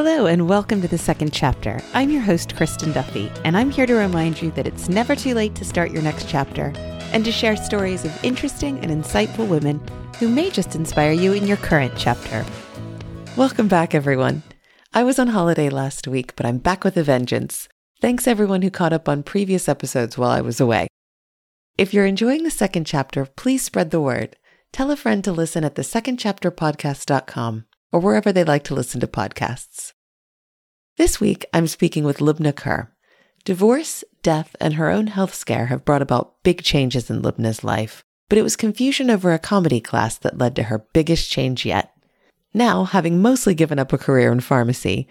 Hello, and welcome to the second chapter. I'm your host, Kristin Duffy, and I'm here to remind you that it's never too late to start your next chapter and to share stories of interesting and insightful women who may just inspire you in your current chapter. Welcome back, everyone. I was on holiday last week, but I'm back with a vengeance. Thanks, everyone who caught up on previous episodes while I was away. If you're enjoying the second chapter, please spread the word. Tell a friend to listen at thesecondchapterpodcast.com or wherever they like to listen to podcasts. This week, I'm speaking with Lubna Kerr. Divorce, death, and her own health scare have brought about big changes in Lubna's life, but it was confusion over a comedy class that led to her biggest change yet. Now, having mostly given up a career in pharmacy,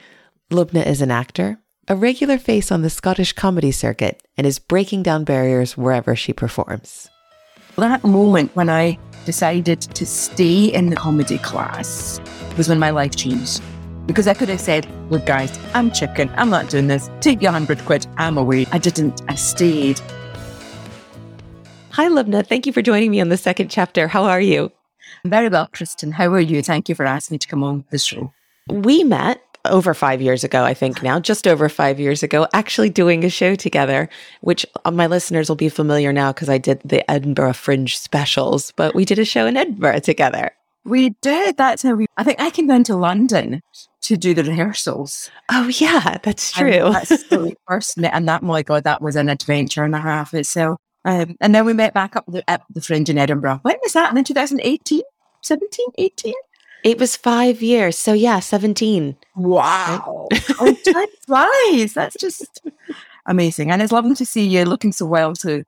Lubna is an actor, a regular face on the Scottish comedy circuit, and is breaking down barriers wherever she performs. That moment when I decided to stay in the comedy class was when my life changed. Because I could have said, look, guys, I'm chicken. I'm not doing this. Take your hundred quid. I'm away. I didn't. I stayed. Hi, Lubna. Thank you for joining me on the second chapter. How are you? Very well, Kristin. How are you? Thank you for asking me to come on the show. We met over five years ago, I think now, just over five years ago, actually doing a show together, which uh, my listeners will be familiar now because I did the Edinburgh Fringe specials, but we did a show in Edinburgh together. We did. That's how we, I think I came down to London to do the rehearsals. Oh, yeah, that's true. And that's the first, and that, my God, that was an adventure and a half itself. Um, and then we met back up the, at the Fringe in Edinburgh. When was that? In 2018? 17, 18? It was five years. So yeah, 17. Wow. oh, time flies. That's just amazing. And it's lovely to see you looking so well too.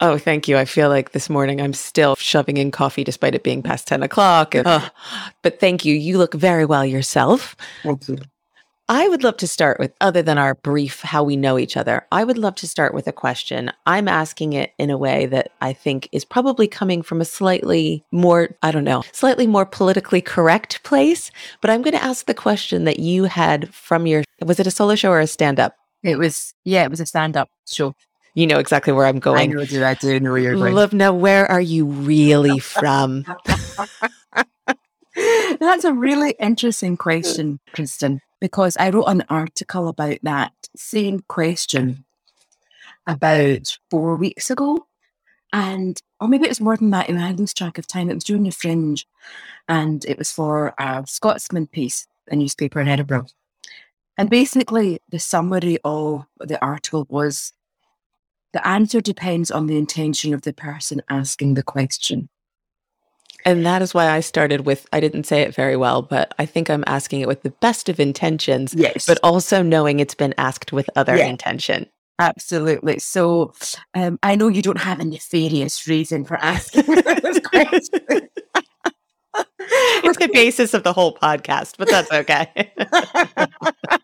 Oh, thank you. I feel like this morning I'm still shoving in coffee despite it being past 10 o'clock. And, oh, but thank you. You look very well yourself. Thank you. I would love to start with, other than our brief how we know each other, I would love to start with a question. I'm asking it in a way that I think is probably coming from a slightly more, I don't know, slightly more politically correct place. But I'm going to ask the question that you had from your, was it a solo show or a stand up? It was, yeah, it was a stand up show. You know exactly where I'm going. I know, do I do know where you're. Love, now, where are you really from? That's a really interesting question, Kristin because I wrote an article about that same question about four weeks ago. And, or maybe it was more than that, and I lose track of time. It was during the fringe and it was for a Scotsman piece, a newspaper in Edinburgh. And basically, the summary of the article was the answer depends on the intention of the person asking the question. And that is why I started with I didn't say it very well, but I think I'm asking it with the best of intentions. Yes. But also knowing it's been asked with other yeah. intention. Absolutely. So um, I know you don't have a nefarious reason for asking this question. it's the basis of the whole podcast, but that's okay.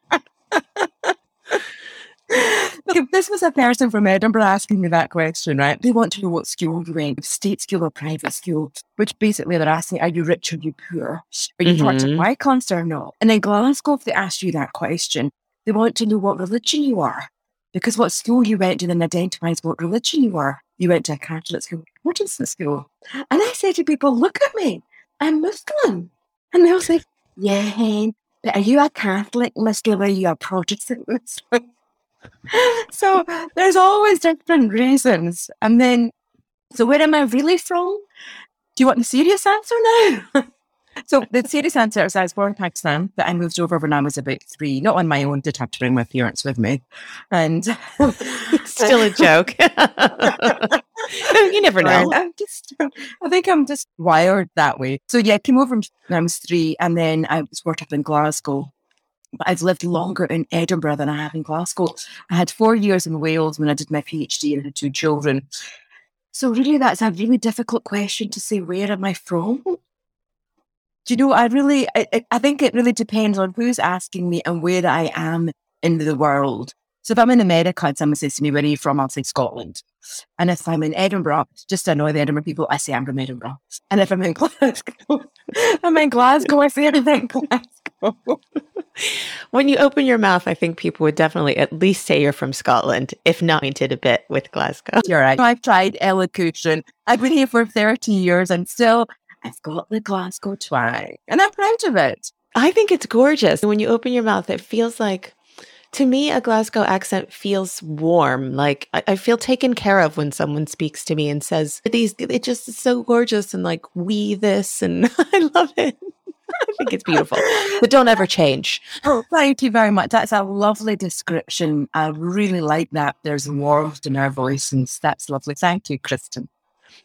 If this was a person from Edinburgh asking me that question, right, they want to know what school you went, state school or private school, which basically they're asking, are you rich or are you poor? Are you mm-hmm. part of my concert or not? And in Glasgow, if they ask you that question, they want to know what religion you are. Because what school you went to then identifies what religion you are. You went to a Catholic school, Protestant school. And I say to people, look at me, I'm Muslim. And they'll say, yeah, but are you a Catholic Muslim or are you a Protestant Muslim? So there's always different reasons. And then, so where am I really from? Do you want the serious answer now? so the serious answer is I was born in Pakistan, but I moved over when I was about three, not on my own, did have to bring my parents with me. And still a joke. you never know. I'm just, I think I'm just wired that way. So yeah, I came over when I was three, and then I was brought up in Glasgow but I've lived longer in Edinburgh than I have in Glasgow. I had four years in Wales when I did my PhD and had two children. So really, that's a really difficult question to say. Where am I from? Do you know? I really, I, I think it really depends on who's asking me and where I am in the world. So if I'm in America and someone says to me, "Where are you from?" I'll say Scotland. And if I'm in Edinburgh, just to annoy the Edinburgh people, I say I'm from Edinburgh. And if I'm in Glasgow, I'm in Glasgow. I say I'm in Glasgow when you open your mouth, I think people would definitely at least say you're from Scotland, if not painted a bit with Glasgow. You're right. I've tried elocution. I've been here for 30 years and still I've got the Glasgow twang and I'm proud of it. I think it's gorgeous. When you open your mouth, it feels like to me, a Glasgow accent feels warm. Like I, I, feel taken care of when someone speaks to me and says these. It just is so gorgeous and like we this, and I love it. I think it's beautiful, but don't ever change. Oh, thank you very much. That's a lovely description. I really like that. There's warmth in our voice, and that's lovely. Thank you, Kristin.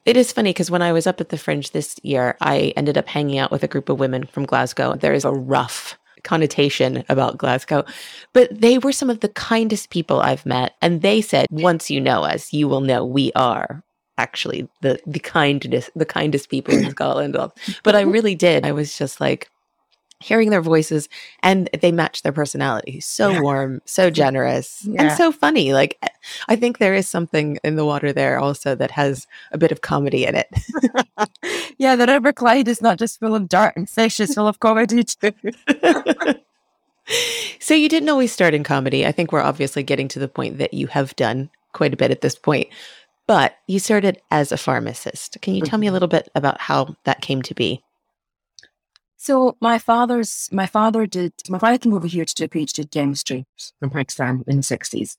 It is funny because when I was up at the Fringe this year, I ended up hanging out with a group of women from Glasgow. There is a rough connotation about Glasgow, but they were some of the kindest people I've met. And they said, once you know us, you will know we are actually the the kindest the kindest people in Scotland. But I really did. I was just like hearing their voices and they match their personality. So yeah. warm, so generous, yeah. and so funny. Like I think there is something in the water there also that has a bit of comedy in it. yeah, the River Clyde is not just full of dirt and fish, it's full of comedy too. so you didn't always start in comedy. I think we're obviously getting to the point that you have done quite a bit at this point. But you started as a pharmacist. Can you tell me a mm-hmm. little bit about how that came to be? So my father's my father did my father came over here to do a PhD in chemistry from Pakistan in the sixties,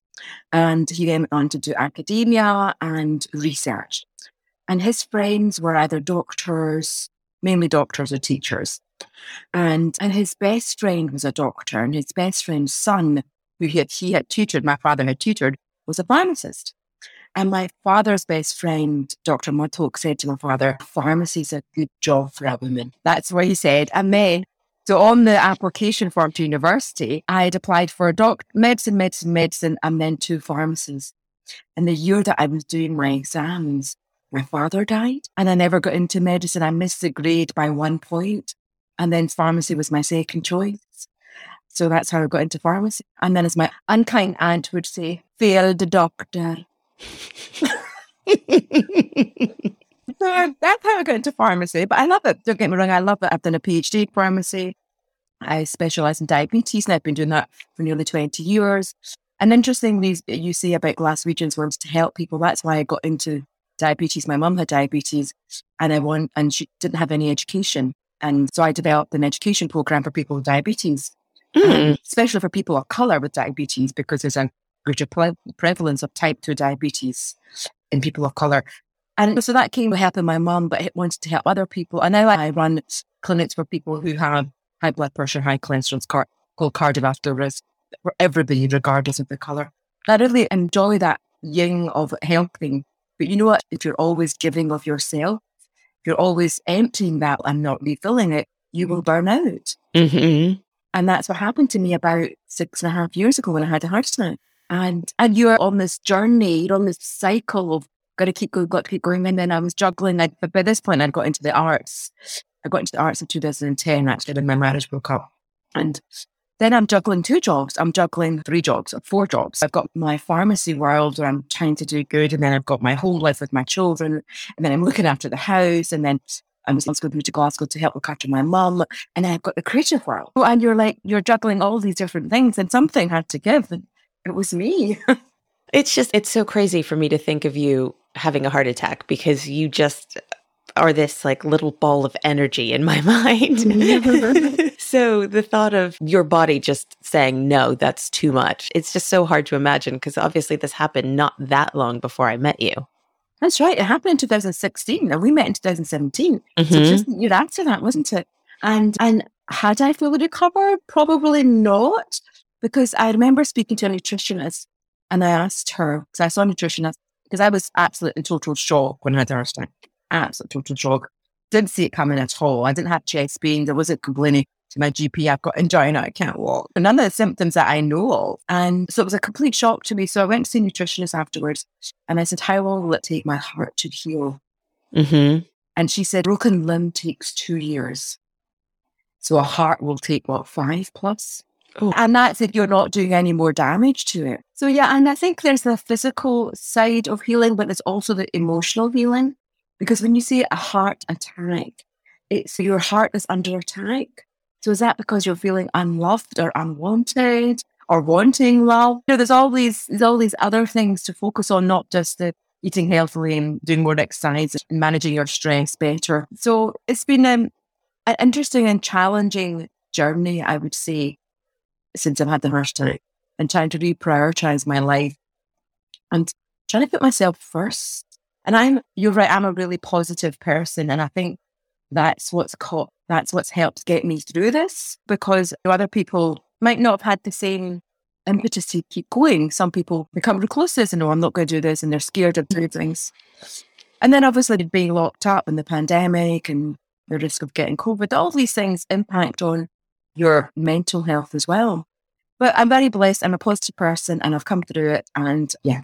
and he then went on to do academia and research. And his friends were either doctors, mainly doctors or teachers, and and his best friend was a doctor, and his best friend's son, who he had he had tutored, my father had tutored, was a pharmacist. And my father's best friend, Dr. Mudhoke, said to my father, pharmacy's a good job for a woman. That's what he said. And then, so on the application form to university, I had applied for a doc, medicine, medicine, medicine, and then two pharmacies. And the year that I was doing my exams, my father died and I never got into medicine. I missed the grade by one point, And then pharmacy was my second choice. So that's how I got into pharmacy. And then as my unkind aunt would say, failed doctor. So that's how I got into pharmacy. But I love it. Don't get me wrong, I love it. I've done a PhD in pharmacy. I specialize in diabetes and I've been doing that for nearly 20 years. And interestingly, you say about glass Glaswegians wants to help people. That's why I got into diabetes. My mum had diabetes and I want, and she didn't have any education. And so I developed an education program for people with diabetes, mm. especially for people of color with diabetes, because there's a greater pre- prevalence of type 2 diabetes in people of color. And so that came helping my mum, but it wanted to help other people. And now I run clinics for people who have high blood pressure, high cholesterol, car- called cardiovascular risk for everybody, regardless of the color. I really enjoy that yin of helping. But you know what? If you're always giving of yourself, if you're always emptying that and not refilling it, you will burn out. Mm-hmm. And that's what happened to me about six and a half years ago when I had a heart attack and and you're on this journey, you're on this cycle of got to keep going, got to keep going. And then I was juggling. I, but by this point, I'd got into the arts. I got into the arts in 2010, actually, when my marriage broke up. And then I'm juggling two jobs. I'm juggling three jobs, four jobs. I've got my pharmacy world where I'm trying to do good. And then I've got my home life with my children. And then I'm looking after the house. And then I was going to move to Glasgow to help look after my mum. And then I've got the creative world. And you're like, you're juggling all these different things and something had to give. And it was me. it's just, it's so crazy for me to think of you having a heart attack because you just are this like little ball of energy in my mind. so the thought of your body just saying, no, that's too much. It's just so hard to imagine because obviously this happened not that long before I met you. That's right. It happened in 2016 and we met in 2017. Mm-hmm. So just you'd answer that, wasn't it? And, and had I fully recovered? Probably not. Because I remember speaking to a nutritionist and I asked her, because I saw a nutritionist, because I was absolutely total shock when I had the heart attack. Absolute total shock. Didn't see it coming at all. I didn't have chest pains. I wasn't complaining to my GP. I've got angina. I can't walk. None of the symptoms that I know of. And so it was a complete shock to me. So I went to see a nutritionist afterwards and I said, How long will it take my heart to heal? Mm-hmm. And she said, Broken limb takes two years. So a heart will take what, five plus? Oh. And that's if you're not doing any more damage to it. So, yeah, and I think there's the physical side of healing, but there's also the emotional healing. Because when you say a heart attack, it's your heart is under attack. So, is that because you're feeling unloved or unwanted or wanting love? You know, there's all these, there's all these other things to focus on, not just the eating healthily and doing more exercise and managing your stress better. So, it's been um, an interesting and challenging journey, I would say, since I've had the heart attack and trying to reprioritize my life and trying to put myself first. And I'm, you're right, I'm a really positive person. And I think that's what's caught, that's what's helped get me through this because other people might not have had the same impetus to keep going. Some people become recluses and know I'm not going to do this and they're scared of doing things. And then obviously being locked up in the pandemic and the risk of getting COVID, all these things impact on your mental health as well. But I'm very blessed. I'm a positive person and I've come through it. And yeah.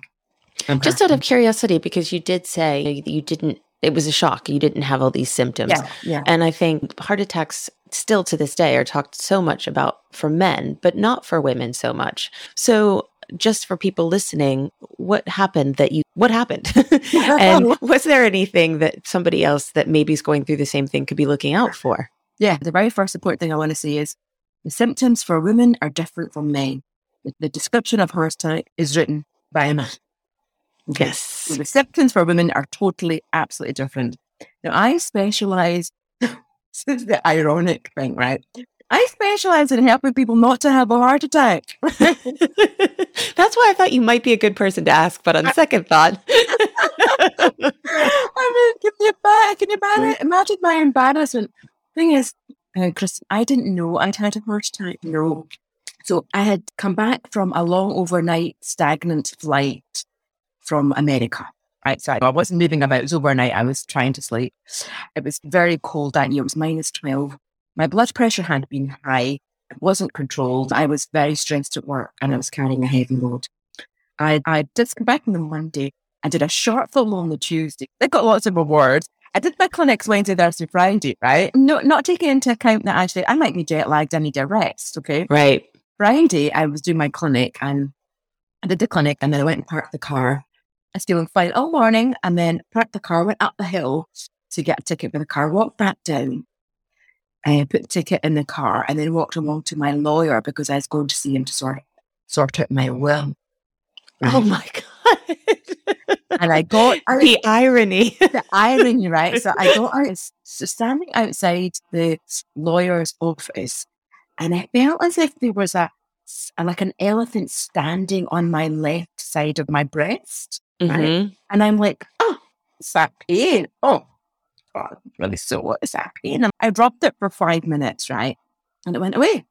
I'm Just happy. out of curiosity, because you did say you didn't, it was a shock. You didn't have all these symptoms. Yeah, yeah. And I think heart attacks still to this day are talked so much about for men, but not for women so much. So just for people listening, what happened that you, what happened? and was there anything that somebody else that maybe is going through the same thing could be looking out for? Yeah. The very first important thing I want to say is the symptoms for women are different from men. The, the description of heart attack is written by a man. Okay. Yes. So the symptoms for women are totally, absolutely different. Now, I specialize, this is the ironic thing, right? I specialize in helping people not to have a heart attack. That's why I thought you might be a good person to ask, but on second thought. I mean, can you, can you imagine my embarrassment? Thing is, uh, Chris, I didn't know I'd had a heart attack. No. So I had come back from a long overnight stagnant flight from America. Right. So I wasn't moving about. It was overnight. I was trying to sleep. It was very cold that year. It was minus 12. My blood pressure had been high. It wasn't controlled. I was very stressed at work and I was carrying a heavy load. I, I did come back on the Monday. I did a short film on the Tuesday. They got lots of rewards. I did my clinics Wednesday, Thursday, Friday, right? No, not taking into account that actually I might be jet lagged. I need a rest. Okay. Right. Friday, I was doing my clinic and I did the clinic and then I went and parked the car. I was feeling fine all morning and then parked the car, went up the hill to get a ticket for the car, walked back down, and put the ticket in the car and then walked along to my lawyer because I was going to see him to sort sort out my will. Oh my God. And I got out, the irony. the irony, right? So I got out, so standing outside the lawyer's office, and I felt as if there was a, a like an elephant standing on my left side of my breast. Mm-hmm. Right? And I'm like, oh, it's that pain. Oh, God, really so what is that pain? And I dropped it for five minutes, right? And it went away.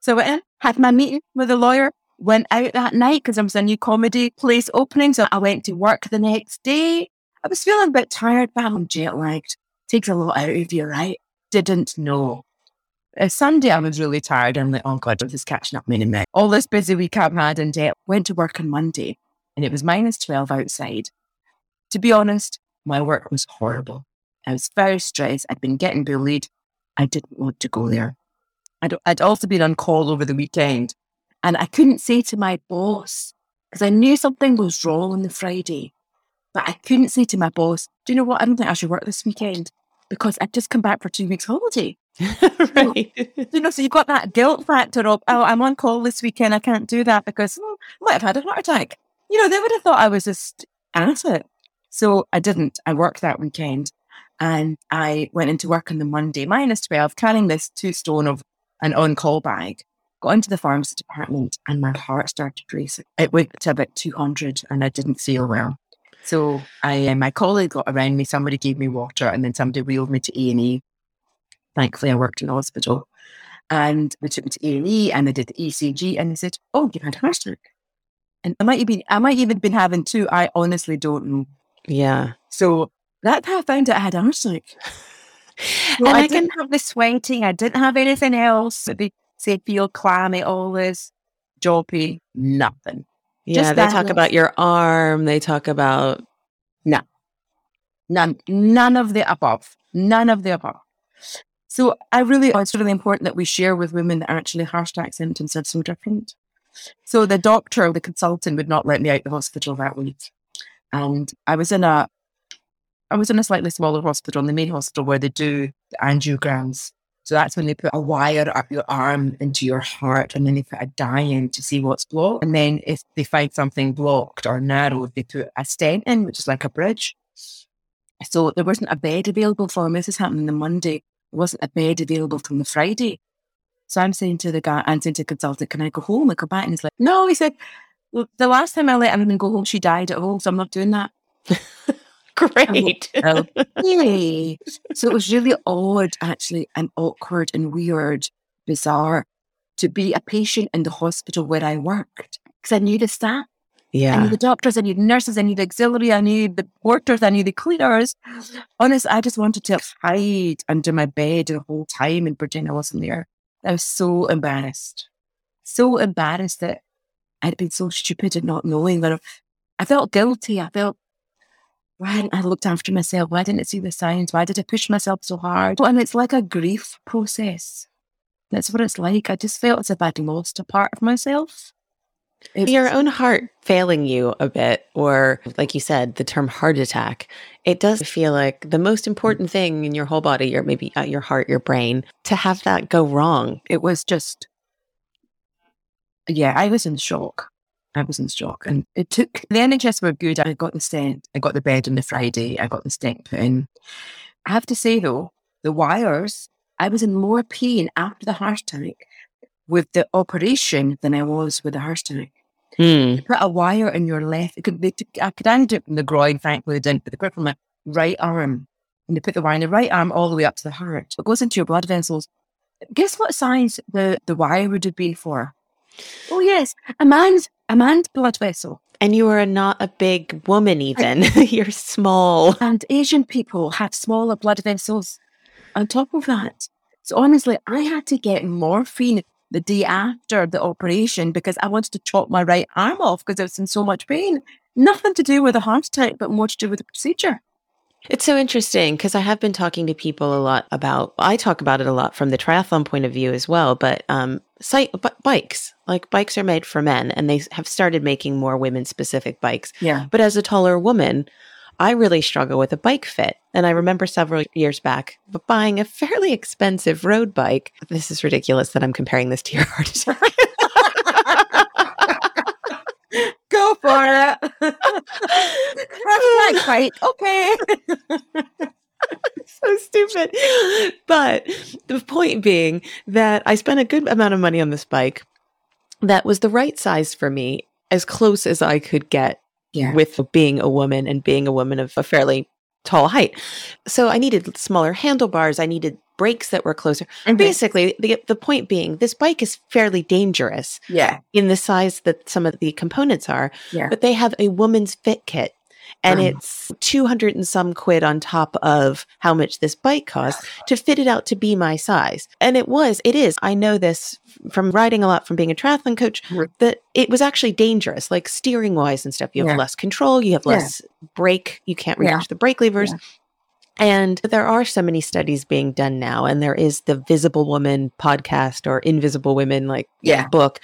So I went in, had my meeting with the lawyer, went out that night because there was a new comedy place opening. So I went to work the next day. I was feeling a bit tired, but I'm jet lagged. Takes a lot out of you, right? Didn't know. Uh, Sunday, I was really tired. I'm like, oh God, I'm just catching up in a All this busy week I've had and debt. Went to work on Monday and it was minus 12 outside. To be honest, my work was horrible. I was very stressed. I'd been getting bullied. I didn't want to go there. I'd, I'd also been on call over the weekend and I couldn't say to my boss, because I knew something was wrong on the Friday, but I couldn't say to my boss, do you know what? I don't think I should work this weekend because I've just come back for two weeks holiday. right. So, you know, so you've got that guilt factor of, oh, I'm on call this weekend. I can't do that because well, I might have had a heart attack. You know, they would have thought I was just at it. So I didn't. I worked that weekend and I went into work on the Monday, minus 12, carrying this two stone of an on call bag got into the pharmacy department and my heart started racing. It went to about 200 and I didn't feel well. So I, uh, my colleague got around me, somebody gave me water and then somebody wheeled me to A&E. Thankfully, I worked in a hospital. And they took me to A&E and they did the ECG and they said, oh, you've had a heart attack. And I might even, I might even been having two. I honestly don't know. Yeah. So that's how I found out I had a heart attack. So and I, I didn't can... have the sweating. I didn't have anything else. They say feel clammy, all this, jumpy, nothing. Yeah, Just they talk about your arm. They talk about no, none, none of the above, none of the above. So I really, oh, it's really important that we share with women that actually attack symptoms are so different. So the doctor, the consultant, would not let me out the hospital that week, and I was in a, I was in a slightly smaller hospital, in the main hospital where they do the angiograms so that's when they put a wire up your arm into your heart and then they put a dye in to see what's blocked. And then if they find something blocked or narrowed, they put a stent in, which is like a bridge. So there wasn't a bed available for me. This is happening on the Monday. There wasn't a bed available from the Friday. So I'm saying to the guy, I'm saying to the consultant, can I go home and come back? And he's like, no, he said, well, the last time I let a woman go home, she died at home, so I'm not doing that. Great. Really? so it was really odd, actually, and awkward and weird, bizarre to be a patient in the hospital where I worked because I knew the staff. Yeah. I knew the doctors, I knew the nurses, I knew the auxiliary, I knew the porters, I knew the cleaners. Honest, I just wanted to hide under my bed the whole time and pretend I wasn't there. I was so embarrassed. So embarrassed that I'd been so stupid and not knowing that I felt guilty. I felt, why hadn't I looked after myself? Why didn't I see the signs? Why did I push myself so hard? And it's like a grief process. That's what it's like. I just felt as if I'd lost a part of myself. It Your own heart failing you a bit, or like you said, the term heart attack, it does feel like the most important thing in your whole body, your maybe uh, your heart, your brain, to have that go wrong. it was just, yeah, I was in shock. I was in shock. And it took, the NHS were good. I got the stent. I got the bed on the Friday. I got the stent put in. I have to say though, the wires, I was in more pain after the heart attack with the operation than I was with the heart attack. Hmm. Put a wire in your left. It could, they took, I could undo it from the groin, thankfully they didn't, but they put it from my right arm. And they put the wire in the right arm all the way up to the heart. It goes into your blood vessels. Guess what size the, the wire would have been for? Oh yes, a man's a man's blood vessel. And you are not a big woman, even. You're small. And Asian people have smaller blood vessels on top of that. So honestly, I had to get morphine the day after the operation because I wanted to chop my right arm off because I was in so much pain. Nothing to do with a heart attack, but more to do with the procedure. It's so interesting because I have been talking to people a lot about. I talk about it a lot from the triathlon point of view as well. But um, site b- bikes, like bikes, are made for men, and they have started making more women-specific bikes. Yeah. But as a taller woman, I really struggle with a bike fit. And I remember several years back buying a fairly expensive road bike. This is ridiculous that I'm comparing this to your heart attack. Go for it. That's right. Okay. so stupid. But the point being that I spent a good amount of money on this bike that was the right size for me, as close as I could get Yeah. with being a woman and being a woman of a fairly tall height. So I needed smaller handlebars, I needed brakes that were closer. Basically, the the point being this bike is fairly dangerous Yeah. in the size that some of the components are, Yeah. but they have a woman's fit kit. And Um. it's 200 and some quid on top of how much this bike costs to fit it out to be my size. And it was, it is. I know this from riding a lot, from being a triathlon coach, Right. that it was actually dangerous, like steering wise and stuff. You have Yeah. less control, you have Yeah. less brake, you can't reach Yeah. the brake levers. Yeah. And there are so many studies being done now, and there is the Visible Woman podcast or Invisible Women, like Yeah. book,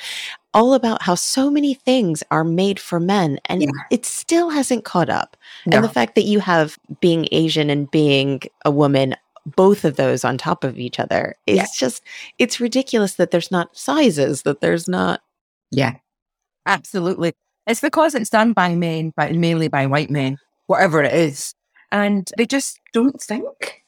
all about how so many things are made for men, and Yeah. it still hasn't caught up. No. And the fact that you have being Asian and being a woman, both of those on top of each other, it's Yeah. just it's ridiculous that there's not sizes, that there's not. Yeah, absolutely. It's because it's done by men, but mainly by white men, whatever it is. And they just don't think.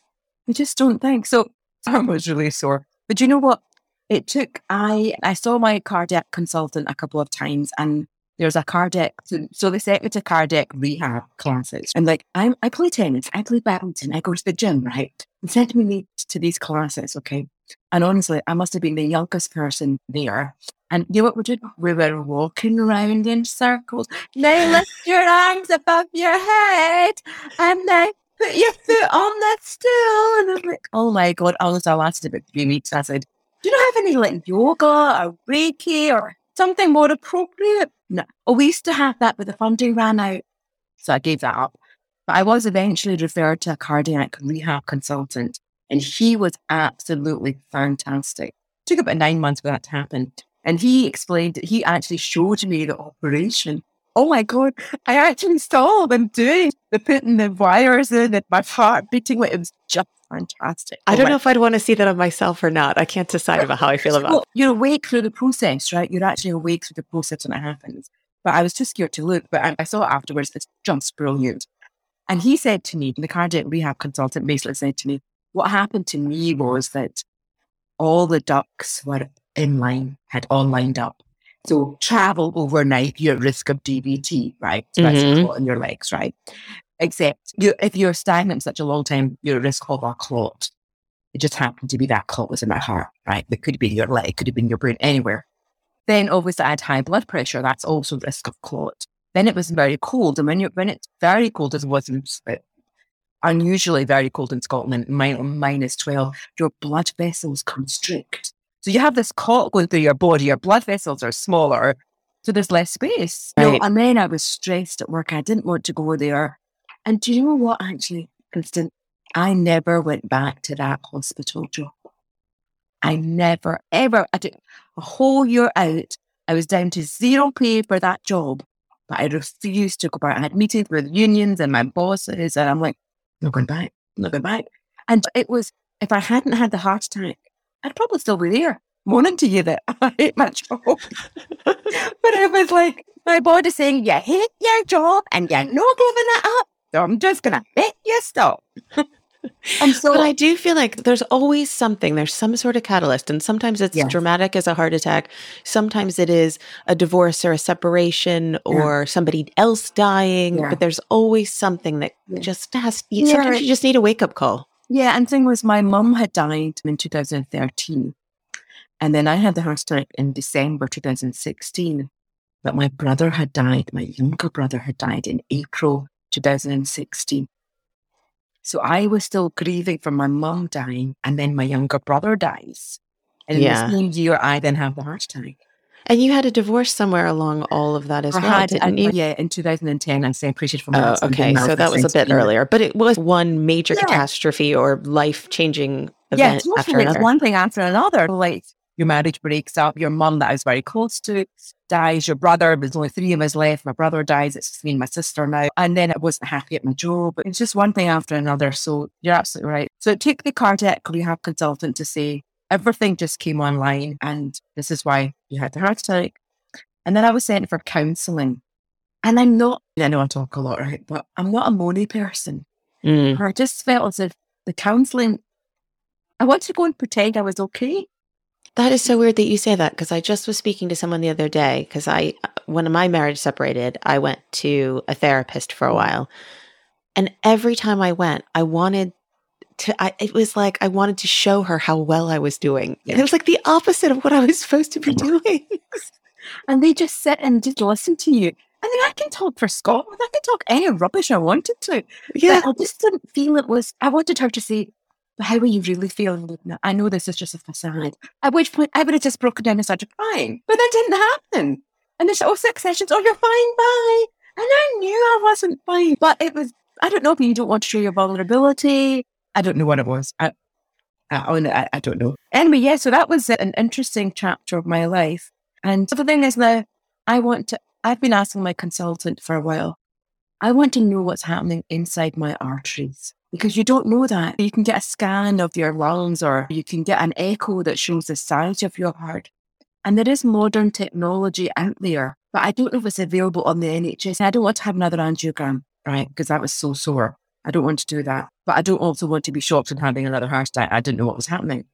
They just don't think. So arm was really sore. But you know what? It took I I saw my cardiac consultant a couple of times and there's a cardiac so, so they sent me to cardiac rehab classes. And like I'm I play tennis, I play badminton, I go to the gym, right? And sent me to these classes, okay. And honestly, I must have been the youngest person there. And you know what we did? We were walking around in circles. Now lift your arms above your head and now put your foot on that stool. And I'm like, oh my God. I Honestly, I lasted about three weeks. I said, do you not have any like yoga or Reiki or something more appropriate? No. Oh, we used to have that, but the funding ran out. So I gave that up. But I was eventually referred to a cardiac rehab consultant, and he was absolutely fantastic. took about nine months for that to happen. And he explained, he actually showed me the operation. Oh my God, I actually saw them doing the putting the wires in and my heart beating. It was just fantastic. I Oh don't my know if I'd want to see that on myself or not. I can't decide about how I feel about. well, you're awake through the process, right? You're actually awake through the process when it happens. But I was too scared to look. But I, I saw it afterwards. It's just brilliant. And he said to me, the cardiac rehab consultant basically said to me, what happened to me was that all the ducks were in line, had all lined up. So travel overnight, you're at risk of DVT, right? So that's Mhm. a clot in your legs, right? Except you, if you're stagnant such a long time, you're at risk of a clot. It just happened to be that clot was in my heart, right? It could have been your leg, it could have been your brain, anywhere. Then obviously I had high blood pressure. That's also risk of clot. Then it was very cold. And when you when it's very cold, as it was in, uh, unusually very cold in Scotland, minus 12, your blood vessels constrict. So you have this clot going through your body, your blood vessels are smaller, so there's less space. You know, and then I was stressed at work. I didn't want to go there. And do you know what, actually, Kristin? I never went back to that hospital job. I never, ever, I took a whole year out. I was down to zero pay for that job, but I refused to go back. I had meetings with unions and my bosses, and I'm like, not going back, not going back. And it was, if I hadn't had the heart attack, I'd probably still be there, moaning to you that I hate my job. but it was like, my body saying, you hate your job and you're not giving it up. So I'm just going to make you stop. and so But I do feel like there's always something, there's some sort of catalyst. And sometimes it's Yes. dramatic as a heart attack. Sometimes it is a divorce or a separation or somebody else dying. Yeah. But there's always something that Yeah. just has, sometimes you just need a wake up call. Yeah, and thing was, my mum had died in 2013, and then I had the heart attack in December 2016. But my brother had died. My younger brother had died in April 2016. So I was still grieving for my mum dying, and then my younger brother dies. And in the same year, I then have the heart attack. And you had a divorce somewhere along all of that as I well, had, didn't and- you? yeah, in 2010, I separated from my Oh, okay. So that was a bit 2016. earlier, but it was one major Yeah. catastrophe or life changing Yeah, event after another. one thing after another. Like your marriage breaks up, your mum that I was very close to dies, your brother, there's only three of us left. My brother dies, it's just me and my sister now. And then I wasn't happy at my job. It's just one thing after another. So you're absolutely right. So take the cardiac rehab consultant to say everything just came online and this is why you had the heart attack. And then I was sent for counselling. And I'm not, I know I talk a lot, right? But I'm not a moany person. Mm. I just felt as if the counselling, I want to go and pretend I was okay. That is so weird that you say that because I just was speaking to someone the other day because I, when my marriage separated, I went to a therapist for a while. And every time I went, I wanted to, I, it was like I wanted to show her how well I was doing. And it was like the opposite of what I was supposed to be doing. And they just sit and just listen to you. And then I can talk for Scotland. I can talk any rubbish I wanted to. yeah. But I just didn't feel it was, I wanted her to say, but how are you really feeling? Lubna? I know this is just a facade. At which point I would have just broken down and started crying. But that didn't happen. And there's oh six sessions, oh you're fine, bye. And I knew I wasn't fine. But it was I don't know if you don't want to show your vulnerability. I don't know what it was. I I, I, I don't know. Anyway, yeah, so that was an interesting chapter of my life. And the thing is now, I want to, I've been asking my consultant for a while, I want to know what's happening inside my arteries because you don't know that. You can get a scan of your lungs or you can get an echo that shows the size of your heart. And there is modern technology out there, but I don't know if it's available on the NHS. I don't want to have another angiogram, right? Because that was so sore. I don't want to do that. But I don't also want to be shocked and having another heart attack. I didn't know what was happening.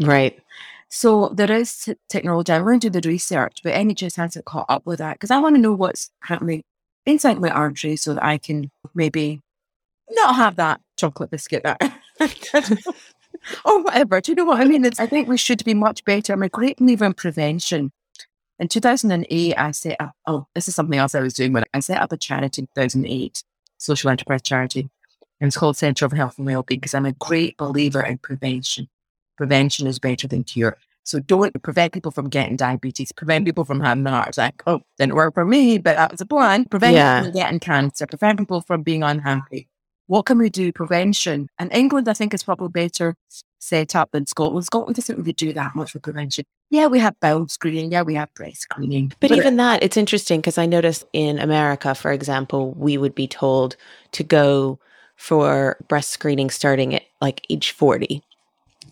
Right. So there is technology. I'm going to do the research, but NHS hasn't caught up with that because I want to know what's happening inside my artery so that I can maybe not have that chocolate biscuit that or whatever. Do you know what I mean? It's, I think we should be much better. I'm a great believer in prevention. In 2008, I set up, oh, this is something else I was doing when I set up a charity in 2008, social enterprise charity. And it's called Centre of Health and Wellbeing because I'm a great believer in prevention. Prevention is better than cure. So don't prevent people from getting diabetes, prevent people from having a heart attack. Oh, didn't work for me, but that was a plan. Prevent Yeah. people from getting cancer, prevent people from being unhappy. What can we do? Prevention. And England, I think, is probably better set up than Scotland. Scotland doesn't really do that much for prevention. Yeah, we have bowel screening. Yeah, we have breast screening. But even that, it's interesting because I noticed in America, for example, we would be told to go for breast screening starting at like age 40.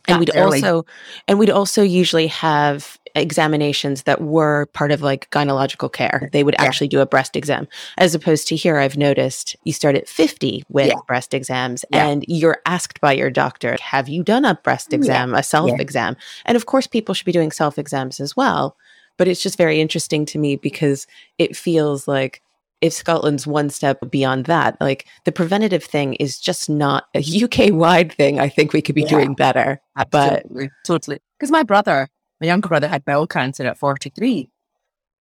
And we'd early. also and we'd also usually have examinations that were part of like gynecological care they would yeah. actually do a breast exam as opposed to here i've noticed you start at 50 with yeah. breast exams and you're asked by your doctor have you done a breast mm, exam a self exam and of course people should be doing self exams as well but it's just very interesting to me because it feels like if Scotland's one step beyond that, like the preventative thing is just not a UK wide thing. I think we could be yeah, doing better. Absolutely. But totally. Because my brother, my younger brother, had bowel cancer at 43. He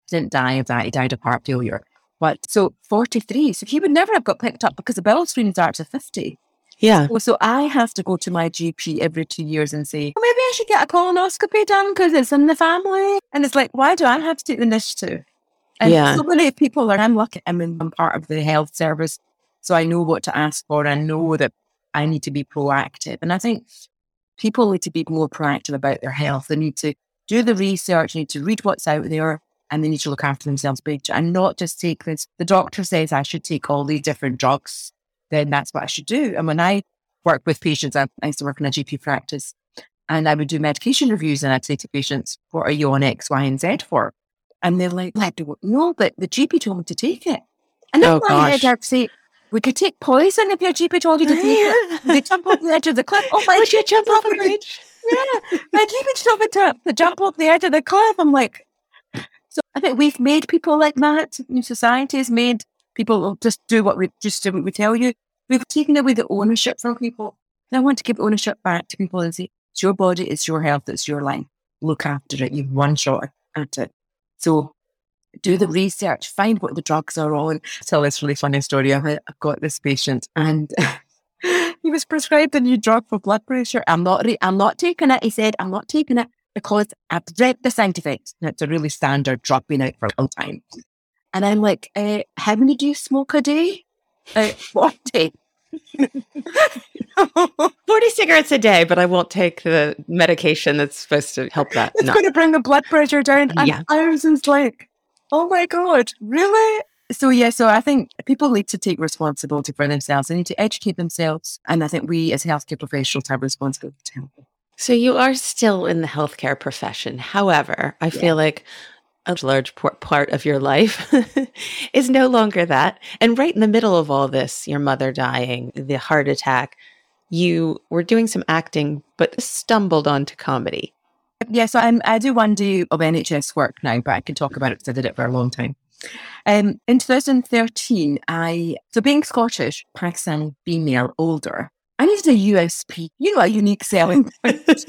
didn't die of that. He died of heart failure. But so 43. So he would never have got picked up because the bowel screening starts at 50. Yeah. So, so, I have to go to my GP every two years and say, well, maybe I should get a colonoscopy done because it's in the family. And it's like, why do I have to take the initiative? And yeah. so many people are, I'm lucky, I'm, in, I'm part of the health service. So I know what to ask for. I know that I need to be proactive. And I think people need to be more proactive about their health. They need to do the research, they need to read what's out there, and they need to look after themselves big and not just take this. The doctor says I should take all these different drugs, then that's what I should do. And when I work with patients, I, I used to work in a GP practice and I would do medication reviews and I'd say to patients, what are you on X, Y, and Z for? And they're like, I don't know, but the GP told me to take it. And then oh, my head, I'd say, we could take poison if your GP told you to take it. They jump off the edge of the cliff. Oh my! Would you jump off the bridge? yeah, my GP told me to, to jump off the edge of the cliff. I'm like, so I think we've made people like that. New society has made people just do what we just do what we tell you. We've taken away the ownership from people. And I want to give ownership back to people and say, it's your body, it's your health, it's your life. Look after it. You've one shot at it. So do the research, find what the drugs are on. Tell this really funny story. I've, I've got this patient and he was prescribed a new drug for blood pressure. I'm not, re- I'm not taking it. He said, I'm not taking it because I've read the side effects. And it's a really standard drug been out for a long time. And I'm like, uh, how many do you smoke a day? Uh, 40. 40 cigarettes a day, but I won't take the medication that's supposed to help that. It's no. going to bring the blood pressure down. And yeah. I was just like, oh my God, really? So, yeah, so I think people need to take responsibility for themselves. They need to educate themselves. And I think we as healthcare professionals have responsibility to help them. So, you are still in the healthcare profession. However, I yeah. feel like a large part of your life is no longer that. And right in the middle of all this, your mother dying, the heart attack, you were doing some acting, but stumbled onto comedy. Yes, yeah, so I do one day of NHS work now, but I can talk about it because I did it for a long time. Um, in 2013, I, so being Scottish, Pakistani female, older, I needed a USP, you know, a unique selling point.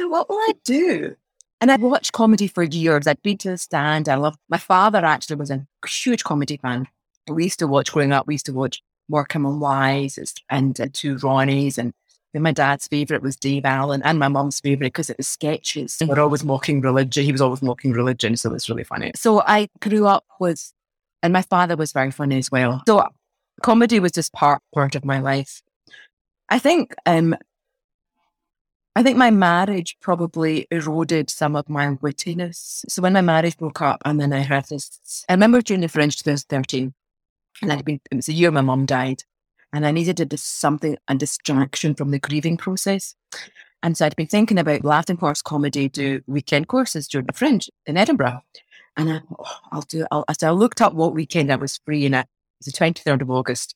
what will I do? And I watched comedy for years. I'd been to the stand. I love my father actually was a huge comedy fan. We used to watch growing up. We used to watch Morecambe and Wise and uh, Two Ronnies. And my dad's favourite was Dave Allen and my mum's favourite because it was sketches. We're always mocking religion. He was always mocking religion. So it was really funny. So I grew up with, and my father was very funny as well. So comedy was just part, part of my life. I think um, I think my marriage probably eroded some of my wittiness. So when my marriage broke up and then I had this, I remember during the Fringe 2013, and I'd been, it was the year my mum died, and I needed to do something, a distraction from the grieving process. And so I'd been thinking about Laughing Horse Comedy, do weekend courses during the Fringe in Edinburgh. And I, oh, I'll do, I'll, so I looked up what weekend I was free and it was the 23rd of August.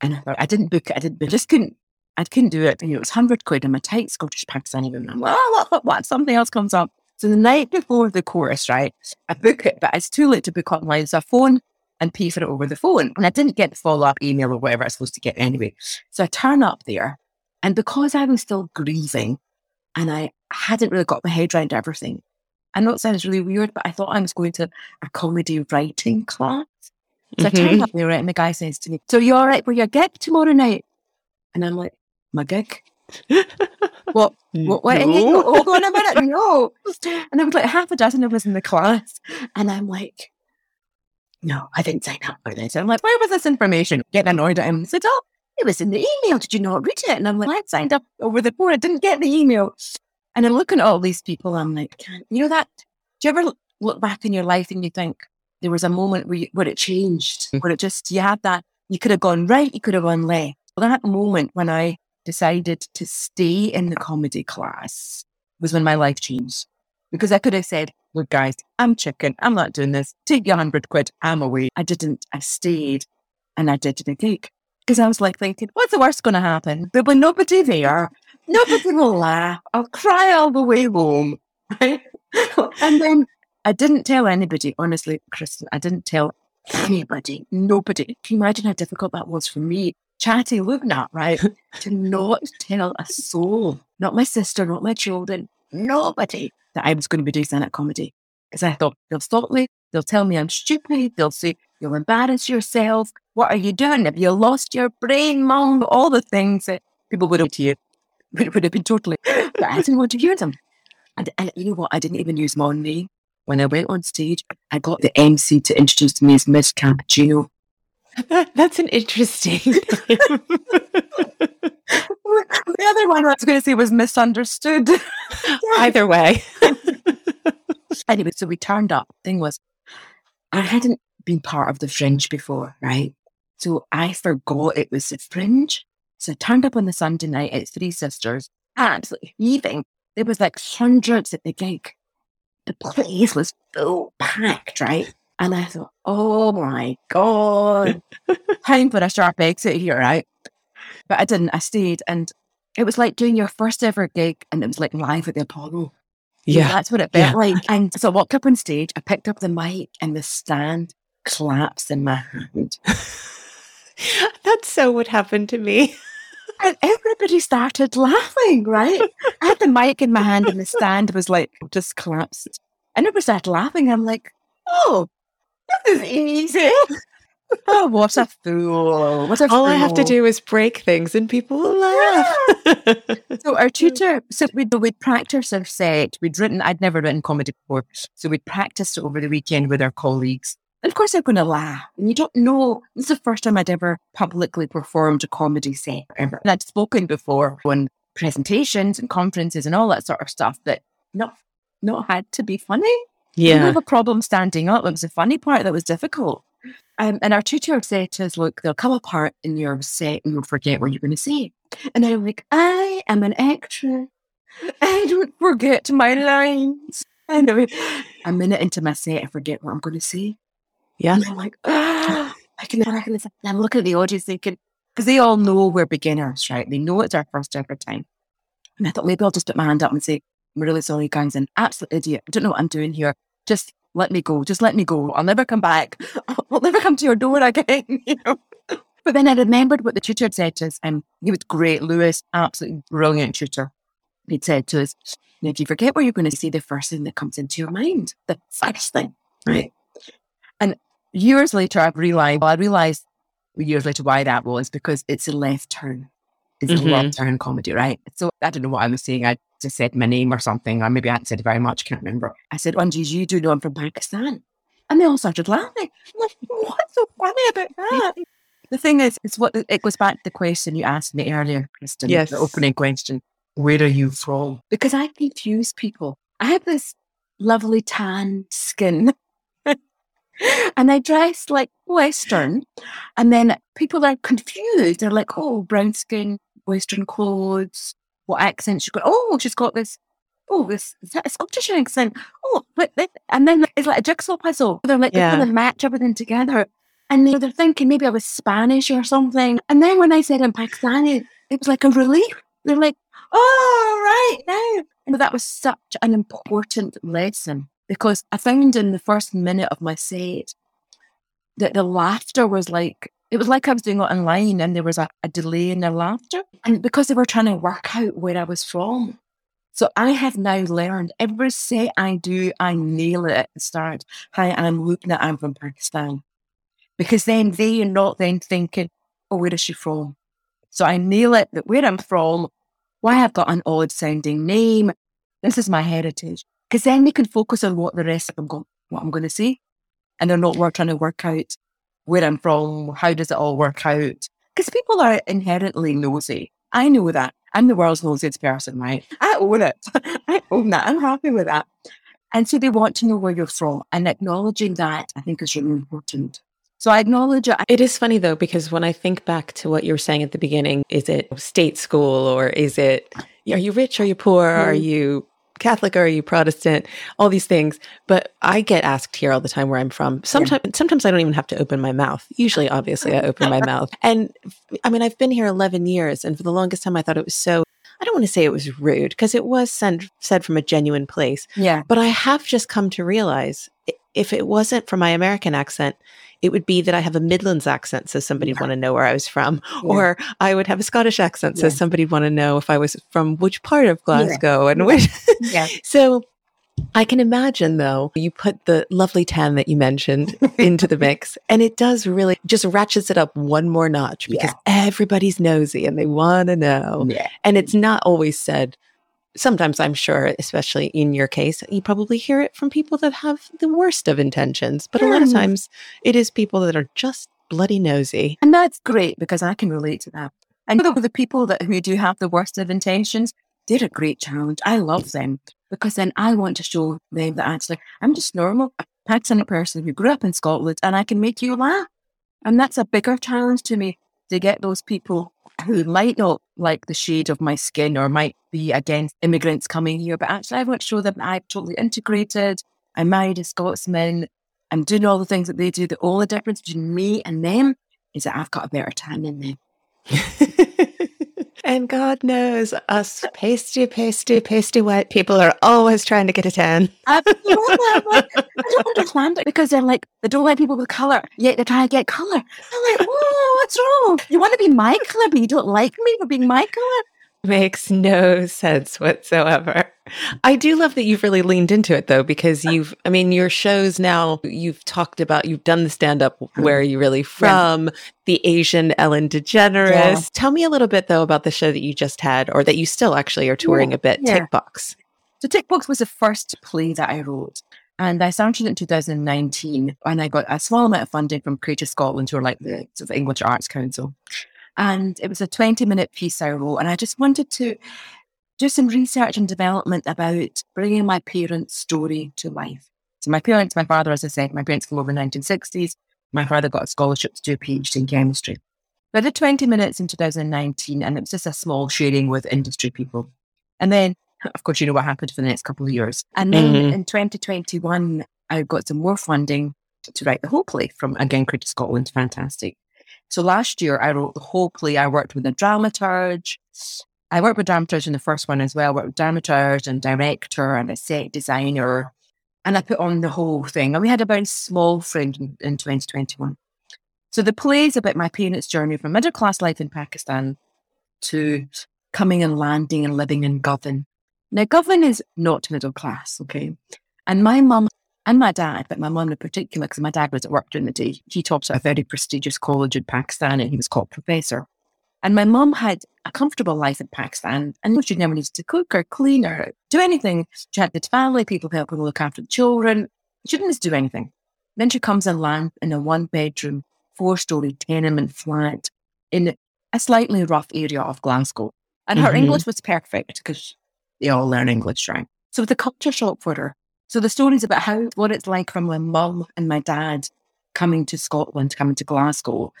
And I thought, I didn't book it, I didn't, I just couldn't I couldn't do it. You know, it was 100 quid and my tight Scottish Pakistani woman. I'm like, oh, what, what, what? Something else comes up. So the night before the course, right, I book it, but it's too late to book online. So I phone and pay for it over the phone. And I didn't get the follow up email or whatever I was supposed to get anyway. So I turn up there. And because I was still grieving and I hadn't really got my head around everything, I know it sounds really weird, but I thought I was going to a comedy writing class. So mm-hmm. I turned up there, right, and the guy says to me, So you're all right for your gig tomorrow night? And I'm like, my gig. what? What? Wait, no. hold on a minute. No. And there was like half a dozen of us in the class. And I'm like, no, I didn't sign up for this. I'm like, where was this information? Getting annoyed at him. He said, oh, it was in the email. Did you not read it? And I'm like, I signed up over the phone. I didn't get the email. And I'm looking at all these people. I'm like, you know that? Do you ever look back in your life and you think there was a moment where, you, where it changed, mm. where it just, you had that, you could have gone right, you could have gone left. That moment when I decided to stay in the comedy class was when my life changed. Because I could have said, look, guys, I'm chicken. I'm not doing this. Take your hundred quid. I'm away. I didn't. I stayed and I did the gig. Because I was like thinking, what's the worst going to happen? There'll be nobody there. Nobody will laugh. I'll cry all the way home. Right? and then I didn't tell anybody, honestly, Kristin. I didn't tell anybody, nobody. Can you imagine how difficult that was for me? Chatty Lubna, right? to not tell a soul, not my sister, not my children, nobody that I was going to be doing stand up comedy. Because I thought they'll stop me, they'll tell me I'm stupid, they'll say, You'll embarrass yourself. What are you doing? Have you lost your brain, mom? All the things that people would have to you would, would have been totally, but I didn't want to hear them. And, and you know what? I didn't even use my name. When I went on stage, I got the MC to introduce me as Miss Cappuccino. That's an interesting. the other one I was going to say was misunderstood. Either way. anyway, so we turned up. Thing was, I hadn't been part of the fringe before, right? So I forgot it was the fringe. So I turned up on the Sunday night at Three Sisters, absolutely heaving. There was like hundreds at the gig. The place was full packed, right? And I thought, oh my God, time for a sharp exit here, right? But I didn't. I stayed and it was like doing your first ever gig and it was like live at the Apollo. Yeah. That's what it felt yeah. like. And so I walked up on stage, I picked up the mic and the stand collapsed in my hand. That's so what happened to me. And everybody started laughing, right? I had the mic in my hand and the stand was like just collapsed. And everybody started laughing. I'm like, oh, this is easy. oh, what a fool. What a All fool. I have to do is break things and people will laugh. So our tutor, so we'd, we'd practice our set. We'd written, I'd never written comedy before. So we'd practiced over the weekend with our colleagues. And of course, they're going to laugh. And you don't know. This is the first time I'd ever publicly performed a comedy set ever. And I'd spoken before on presentations and conferences and all that sort of stuff that not, not had to be funny. Yeah. I have a problem standing up. It was the funny part that was difficult. Um, and our tutor said to us, look, they'll come apart part in your set and you'll forget what you're going to say. And I'm like, I am an actress. I don't forget my lines. And I mean a minute into my set, I forget what I'm going to say. Yeah. And I'm like, ah, I can, I can listen. And I'm looking at the audience thinking, because they all know we're beginners, right? They know it's our first ever time. And I thought maybe I'll just put my hand up and say, I'm really sorry, guys, an absolute idiot. I don't know what I'm doing here. Just let me go. Just let me go. I'll never come back. I'll never come to your door again. You know? But then I remembered what the tutor had said to us, and he was great. Lewis, absolutely brilliant tutor. He'd said to us, if you forget what you're going to see the first thing that comes into your mind, the first thing, right? And years later, I've realized, well, I realized years later why that was because it's a left turn. It's mm-hmm. a left turn comedy, right? So I don't know what I was saying. I just said my name or something, or maybe I hadn't said very much, can't remember. I said, Anjis, you do know I'm from Pakistan. And they all started laughing. I'm like, what's so funny about that? the thing is, it's what it goes back to the question you asked me earlier, Kristin. Yes. The opening question. Where are you from? Because I confuse people. I have this lovely tan skin. and I dress like Western. And then people are confused. They're like, oh, brown skin, Western clothes, what accent she's got. Oh, she's got this. Oh, this is that a Scottish accent? Oh, but and then it's like a jigsaw puzzle. They're like yeah. they're going to match everything together, and they're, they're thinking maybe I was Spanish or something. And then when I said I'm Pakistani, it was like a relief. They're like, oh, right now. And that was such an important lesson because I found in the first minute of my set that the laughter was like it was like I was doing it online and there was a, a delay in their laughter. And because they were trying to work out where I was from. So I have now learned every set I do, I nail it at the start. Hi, I'm Lubna, I'm from Pakistan. Because then they are not then thinking, oh, where is she from? So I nail it that where I'm from, why I've got an odd sounding name. This is my heritage. Because then they can focus on what the rest of them go, what I'm going to say. And they're not trying to work out where I'm from, how does it all work out? Because people are inherently nosy. I know that. I'm the world's nosiest person, right? I own it. I own that. I'm happy with that. And so they want to know where you're from. And acknowledging that, I think, is really important. So I acknowledge it. It is funny though, because when I think back to what you were saying at the beginning, is it state school or is it, are you rich? Are you poor? Mm. Are you Catholic or are you Protestant? All these things. But I get asked here all the time where I'm from. Sometimes, yeah. sometimes I don't even have to open my mouth. Usually, obviously, I open my mouth. And I mean, I've been here 11 years, and for the longest time, I thought it was so. I don't want to say it was rude because it was sent, said from a genuine place. Yeah. But I have just come to realize if it wasn't for my American accent, it would be that I have a Midlands accent, so somebody'd yeah. want to know where I was from, yeah. or I would have a Scottish accent, so yeah. somebody'd want to know if I was from which part of Glasgow and which. yeah. so I can imagine though, you put the lovely tan that you mentioned into the mix, and it does really just ratchets it up one more notch because everybody's nosy and they want to know. And it's not always said sometimes I'm sure, especially in your case, you probably hear it from people that have the worst of intentions. But a lot of times it is people that are just bloody nosy. And that's great because I can relate to that. And the, the people that who do have the worst of intentions, they're a great challenge. I love them because then I want to show them that actually I'm just normal, a Pakistani person who grew up in Scotland and I can make you laugh. And that's a bigger challenge to me to get those people who might not like the shade of my skin or might be against immigrants coming here, but actually I want to show them I'm totally integrated. I'm married a Scotsman. I'm doing all the things that they do. The only difference between me and them is that I've got a better tan than them. And God knows us pasty, pasty, pasty white people are always trying to get a tan. I don't understand it because they're like, they don't like people with color, yet they try to get color. I'm like, whoa, what's wrong? You want to be my color, but you don't like me for being my color? Makes no sense whatsoever. I do love that you've really leaned into it though, because you've, I mean, your shows now, you've talked about, you've done the stand up, where are you really from? Yeah. The Asian Ellen DeGeneres. Yeah. Tell me a little bit though about the show that you just had, or that you still actually are touring yeah. a bit, yeah. Tickbox. So Tickbox was the first play that I wrote. And I started in 2019 and I got a small amount of funding from Creative Scotland, who are like the sort of English Arts Council. And it was a 20 minute piece I wrote. And I just wanted to do some research and development about bringing my parents' story to life. So, my parents, my father, as I said, my parents came over in the 1960s. My father got a scholarship to do a PhD in chemistry. So I did 20 minutes in 2019, and it was just a small sharing with industry people. And then, of course, you know what happened for the next couple of years. And then mm-hmm. in 2021, I got some more funding to write the whole play from, again, Creative Scotland. Fantastic. So last year, I wrote the whole play. I worked with a dramaturge. I worked with dramaturge in the first one as well. I worked with dramaturge and director and a set designer. And I put on the whole thing. And we had a very small friend in, in 2021. So the play is about my parents' journey from middle class life in Pakistan to coming and landing and living in Govan. Now, Govan is not middle class, okay? And my mum and my dad, but my mum in particular, because my dad was at work during the day, he taught at a very prestigious college in Pakistan and he was called professor. And my mum had a comfortable life in Pakistan and she never needed to cook or clean or do anything. She had the family, people helping her look after the children. She didn't do anything. Then she comes and lands in a one bedroom, four story tenement flat in a slightly rough area of Glasgow. And her mm-hmm. English was perfect because they all learn English, right? So a culture shock for her. So the stories about how what it's like from my mum and my dad coming to Scotland, coming to Glasgow,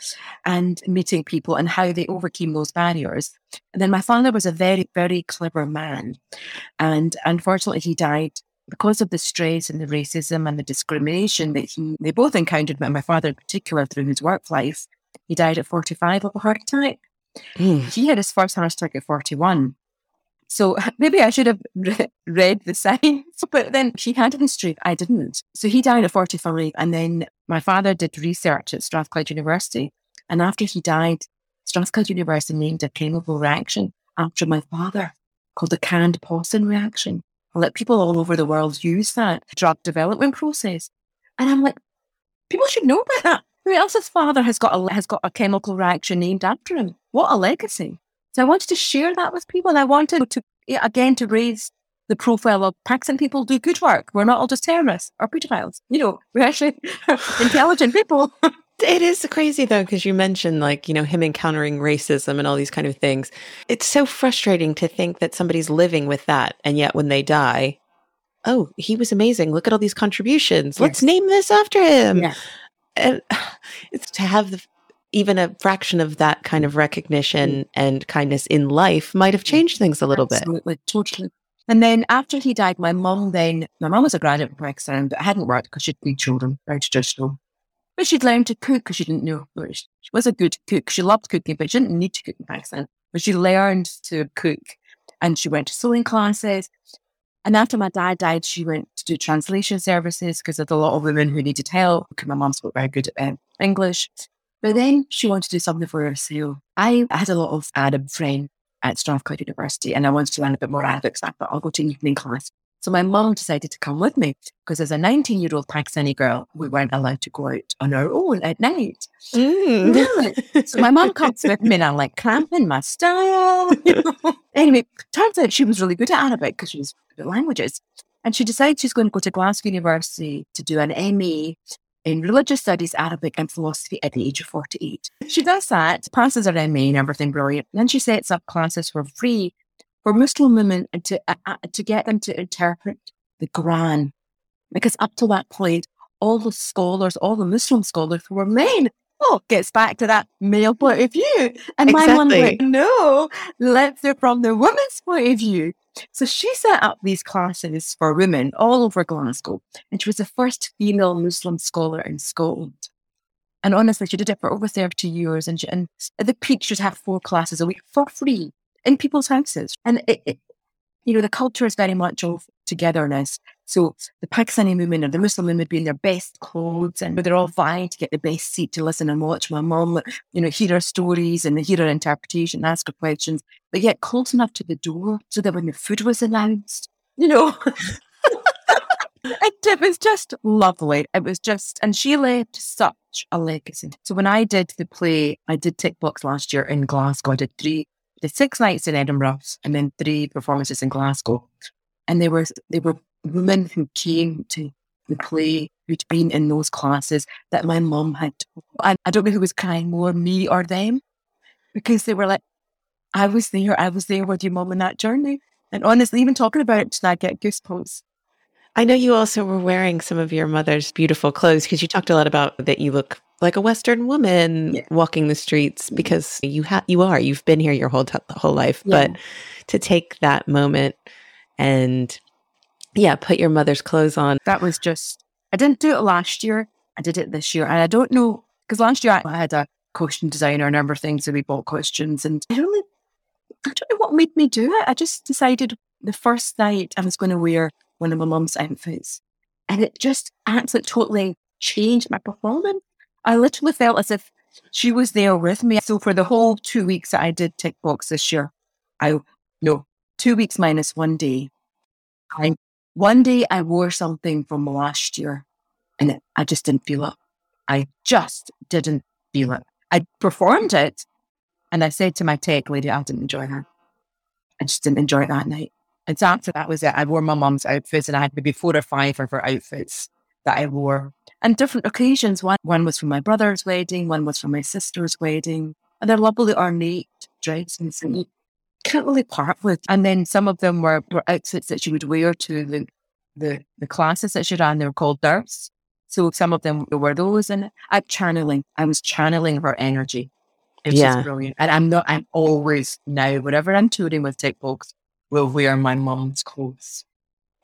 and meeting people and how they overcame those barriers. And then my father was a very, very clever man. And unfortunately, he died because of the stress and the racism and the discrimination that he they both encountered, but my father in particular through his work life. He died at 45 of a heart attack. Mm. He had his first heart attack at 41. So maybe I should have re- read the signs, but then he had a history. I didn't. So he died at 45. And then my father did research at Strathclyde University. And after he died, Strathclyde University named a chemical reaction after my father called the Khand Pauson reaction. I let people all over the world use that drug development process. And I'm like, people should know about that. Who else's father has got a, has got a chemical reaction named after him? What a legacy. So I wanted to share that with people. And I wanted to, again, to raise the profile of Pakistan people do good work. We're not all just terrorists or pedophiles. You know, we're actually intelligent people. It is crazy though, because you mentioned like, you know, him encountering racism and all these kind of things. It's so frustrating to think that somebody's living with that. And yet when they die, oh, he was amazing. Look at all these contributions. Yes. Let's name this after him. and it's to have the, even a fraction of that kind of recognition mm. and kindness in life might have changed things a little bit. Absolutely, bit. Totally. And then after he died, my mum then, my mum was a graduate in Pakistan, but hadn't worked because she'd three children, very traditional. But she'd learned to cook because she didn't know. She was a good cook. She loved cooking, but she didn't need to cook in Pakistan. But she learned to cook and she went to sewing classes. And after my dad died, she went to do translation services because there's a lot of women who needed help. because My mum spoke very good um, English. But then she wanted to do something for herself. I had a lot of Arab friends at Strathclyde University and I wanted to learn a bit more Arabic. So I thought I'll go to an evening class. So my mum decided to come with me because as a 19 year old Pakistani girl, we weren't allowed to go out on our own at night. Mm. so my mum comes with me and I'm like cramping my style. You know? anyway, turns out she was really good at Arabic because she was good at languages. And she decided she's going to go to Glasgow University to do an MA in religious studies, Arabic, and philosophy at the age of 48. She does that, passes her MA and everything brilliant. Then she sets up classes for free for Muslim women and to, uh, uh, to get them to interpret the Quran. Because up to that point, all the scholars, all the Muslim scholars were men. Oh, gets back to that male point of view. And exactly. my mum went, no, let's do from the woman's point of view. So she set up these classes for women all over Glasgow. And she was the first female Muslim scholar in Scotland. And honestly, she did it for over 30 years. And, she, and at the peak, she'd have four classes a week for free in people's houses. And it, it, you know, the culture is very much of togetherness. So the Pakistani women or the Muslim women would be in their best clothes and they're all vying to get the best seat to listen and watch my mum, you know, hear her stories and hear her interpretation, ask her questions, but yet close enough to the door so that when the food was announced, you know, it, was just lovely. It was just, and she left such a legacy. So when I did the play, I did Tick Box last year in Glasgow. I did three the six nights in Edinburgh and then three performances in Glasgow. And there were they were women who came to the play who'd been in those classes that my mum had. I, I don't know who was crying more, me or them, because they were like, I was there, I was there with your mum on that journey. And honestly, even talking about it I get goosebumps. I know you also were wearing some of your mother's beautiful clothes because you talked a lot about that you look like a Western woman yeah. walking the streets mm-hmm. because you have you are you've been here your whole t- whole life, yeah. but to take that moment and yeah, put your mother's clothes on. That was just I didn't do it last year. I did it this year, and I don't know because last year I had a costume designer, a number of things, and we bought costumes, and I don't, I don't know what made me do it. I just decided the first night I was going to wear one of my mum's outfits, and it just absolutely totally changed my performance. I literally felt as if she was there with me. So for the whole two weeks that I did Tick Box this year, I no two weeks minus one day. I one day I wore something from last year, and I just didn't feel it. I just didn't feel it. I performed it, and I said to my tech lady, I didn't enjoy that. I just didn't enjoy it that night. And so after that was it. I wore my mum's outfits, and I had maybe four or five of her outfits that I wore and different occasions. One, one was for my brother's wedding, one was for my sister's wedding. And they're lovely, ornate dresses and can't really part with. And then some of them were, were outfits that she would wear to the, the, the classes that she ran. They were called DARS. So some of them were those. And I'm channeling, I was channeling her energy. It's yeah. brilliant. And I'm not, I'm always now, whenever I'm touring with Tick Box, will wear my mom's clothes.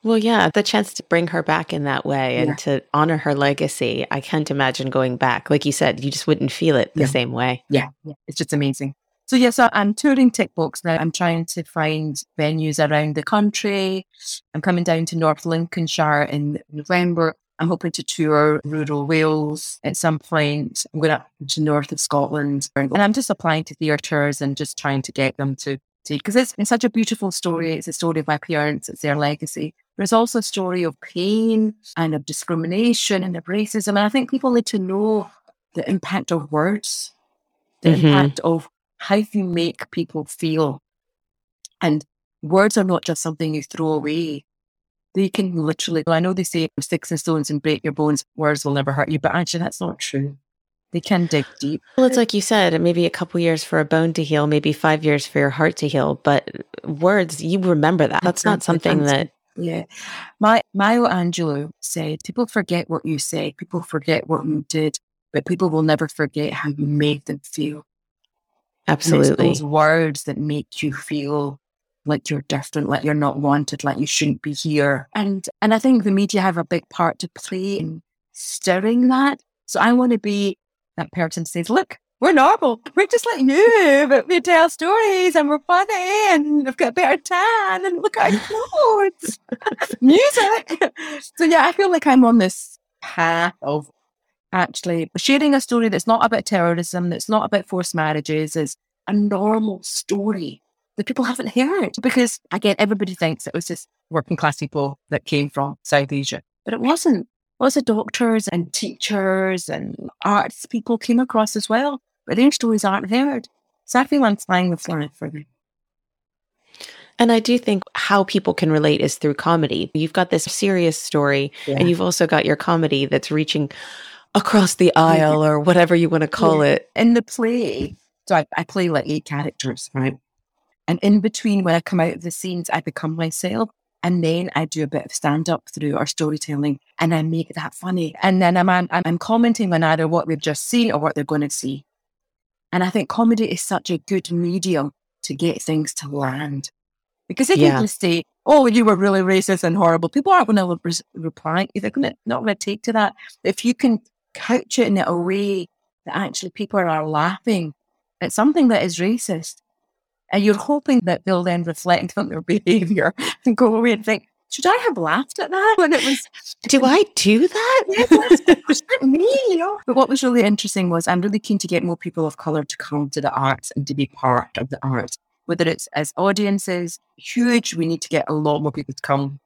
Well, yeah, the chance to bring her back in that way and yeah. to honor her legacy. I can't imagine going back. Like you said, you just wouldn't feel it the yeah. same way. Yeah. yeah. It's just amazing. So, yeah, so I'm touring Tick Box now. I'm trying to find venues around the country. I'm coming down to North Lincolnshire in November. I'm hoping to tour rural Wales at some point. I'm going up to north of Scotland. And I'm just applying to theatres and just trying to get them to because it's, it's such a beautiful story. It's a story of my parents, it's their legacy. There's also a story of pain and of discrimination and of racism. And I think people need to know the impact of words, the mm-hmm. impact of how do you make people feel. And words are not just something you throw away. They can literally, I know they say sticks and stones and break your bones, words will never hurt you, but actually that's not true. They can dig deep. Well, it's like you said, maybe a couple years for a bone to heal, maybe five years for your heart to heal. But words, you remember that. That's not something that. Yeah. My Maya Angelou said, people forget what you say, people forget what you did, but people will never forget how you made them feel. Absolutely. those words that make you feel like you're different, like you're not wanted, like you shouldn't be here. And and I think the media have a big part to play in stirring that. So I want to be that person says, look, we're normal. We're just like you, but we tell stories and we're funny and we've got a better tan and look at our clothes. Music. so yeah, I feel like I'm on this path of actually sharing a story that's not about terrorism, that's not about forced marriages, is a normal story that people haven't heard. Because again, everybody thinks it was just working class people that came from South Asia, but it wasn't. Lots of doctors and teachers and arts people came across as well, but their stories aren't heard. So I feel I'm flying the flag for them. And I do think how people can relate is through comedy. You've got this serious story, yeah. and you've also got your comedy that's reaching across the aisle or whatever you want to call yeah. it. In the play, so I, I play like eight characters, right? And in between, when I come out of the scenes, I become myself. And then I do a bit of stand up through our storytelling and I make that funny. And then I'm, I'm, I'm commenting on either what we've just seen or what they're going to see. And I think comedy is such a good medium to get things to land. Because if yeah. you just say, oh, you were really racist and horrible, people aren't going to re- reply. They're gonna, not going to take to that. If you can couch it in a way that actually people are laughing at something that is racist, and you're hoping that they'll then reflect on their behavior and go away and think, should I have laughed at that when it was? Do I do that? was that me? You know? But what was really interesting was I'm really keen to get more people of color to come to the arts and to be part of the arts. Whether it's as audiences, huge, we need to get a lot more people to come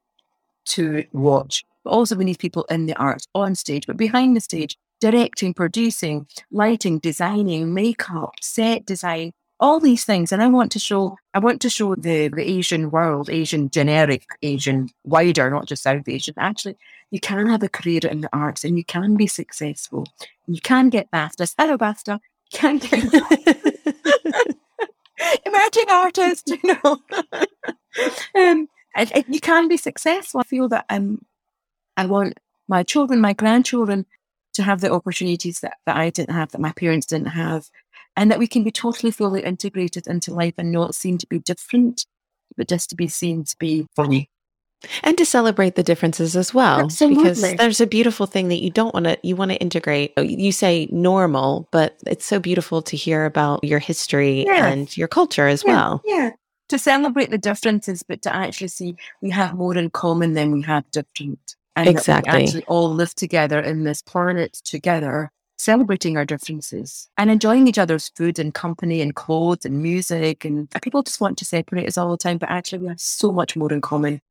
to watch. But also we need people in the arts on stage, but behind the stage, directing, producing, lighting, designing, makeup, set design, all these things. And I want to show, I want to show the, the Asian world, Asian generic, Asian wider, not just South Asian. Actually, you can have a career in the arts and you can be successful. You can get BAFTAs. Hello, BAFTA. You can get emerging artist, you know. um, and, and you can be successful. I feel that I'm, I want my children, my grandchildren to have the opportunities that, that I didn't have, that my parents didn't have, and that we can be totally fully integrated into life and not seen to be different, but just to be seen to be funny. And to celebrate the differences as well. Absolutely. Because there's a beautiful thing that you don't want to, you want to integrate. Oh, you say normal, but it's so beautiful to hear about your history yeah. and your culture as yeah. well. Yeah. To celebrate the differences, but to actually see we have more in common than we have different. And exactly. we actually all live together in this planet together celebrating our differences and enjoying each other's food and company and clothes and music. And people just want to separate us all the time, but actually, we have so much more in common.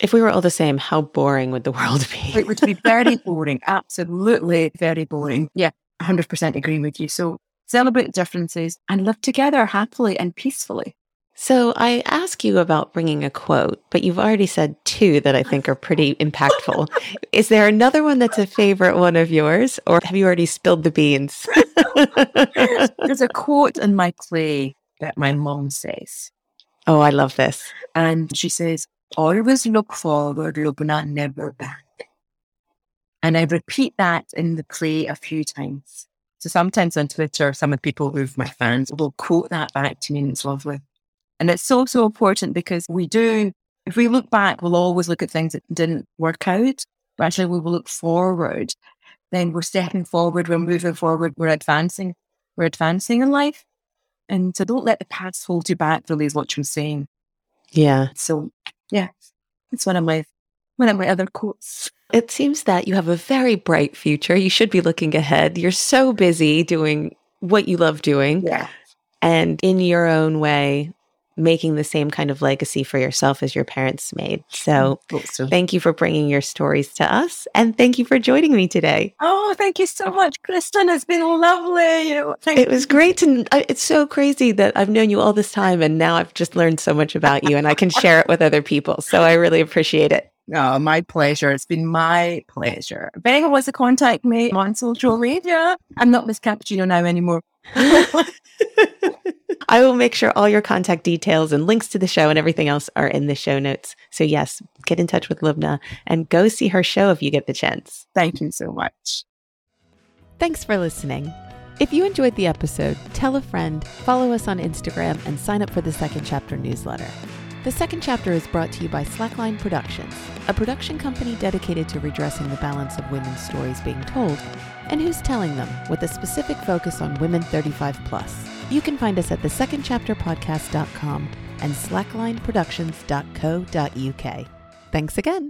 If we were all the same, how boring would the world be? it would be very boring. Absolutely very boring. Yeah, 100% agree with you. So celebrate differences and live together happily and peacefully. So I ask you about bringing a quote, but you've already said two that I think are pretty impactful. Is there another one that's a favorite one of yours, or have you already spilled the beans? There's a quote in my play that my mom says. Oh, I love this. And she says, always look forward, look not never back. And I repeat that in the play a few times. So sometimes on Twitter, some of the people who've my fans will quote that back to me and it's lovely. And it's so, so important because we do, if we look back, we'll always look at things that didn't work out. But actually, we will look forward. Then we're stepping forward, we're moving forward, we're advancing, we're advancing in life. And so don't let the past hold you back, really, is what I'm saying. Yeah. So, yeah, it's one of my one of my other quotes. It seems that you have a very bright future. You should be looking ahead. You're so busy doing what you love doing. Yeah. And in your own way, making the same kind of legacy for yourself as your parents made. So, so, thank you for bringing your stories to us and thank you for joining me today. Oh, thank you so much, Kristin. It's been lovely. it was great to, it's so crazy that I've known you all this time and now I've just learned so much about you and I can share it with other people. So, I really appreciate it. Oh, my pleasure. It's been my pleasure. If anyone wants to contact me on social media, I'm not Miss Cappuccino now anymore. I will make sure all your contact details and links to the show and everything else are in the show notes. So, yes, get in touch with Lubna and go see her show if you get the chance. Thank you so much. Thanks for listening. If you enjoyed the episode, tell a friend, follow us on Instagram, and sign up for the Second Chapter newsletter. The Second Chapter is brought to you by Slackline Productions, a production company dedicated to redressing the balance of women's stories being told and who's telling them with a specific focus on women 35 plus. You can find us at thesecondchapterpodcast.com and slacklineproductions.co.uk. Thanks again.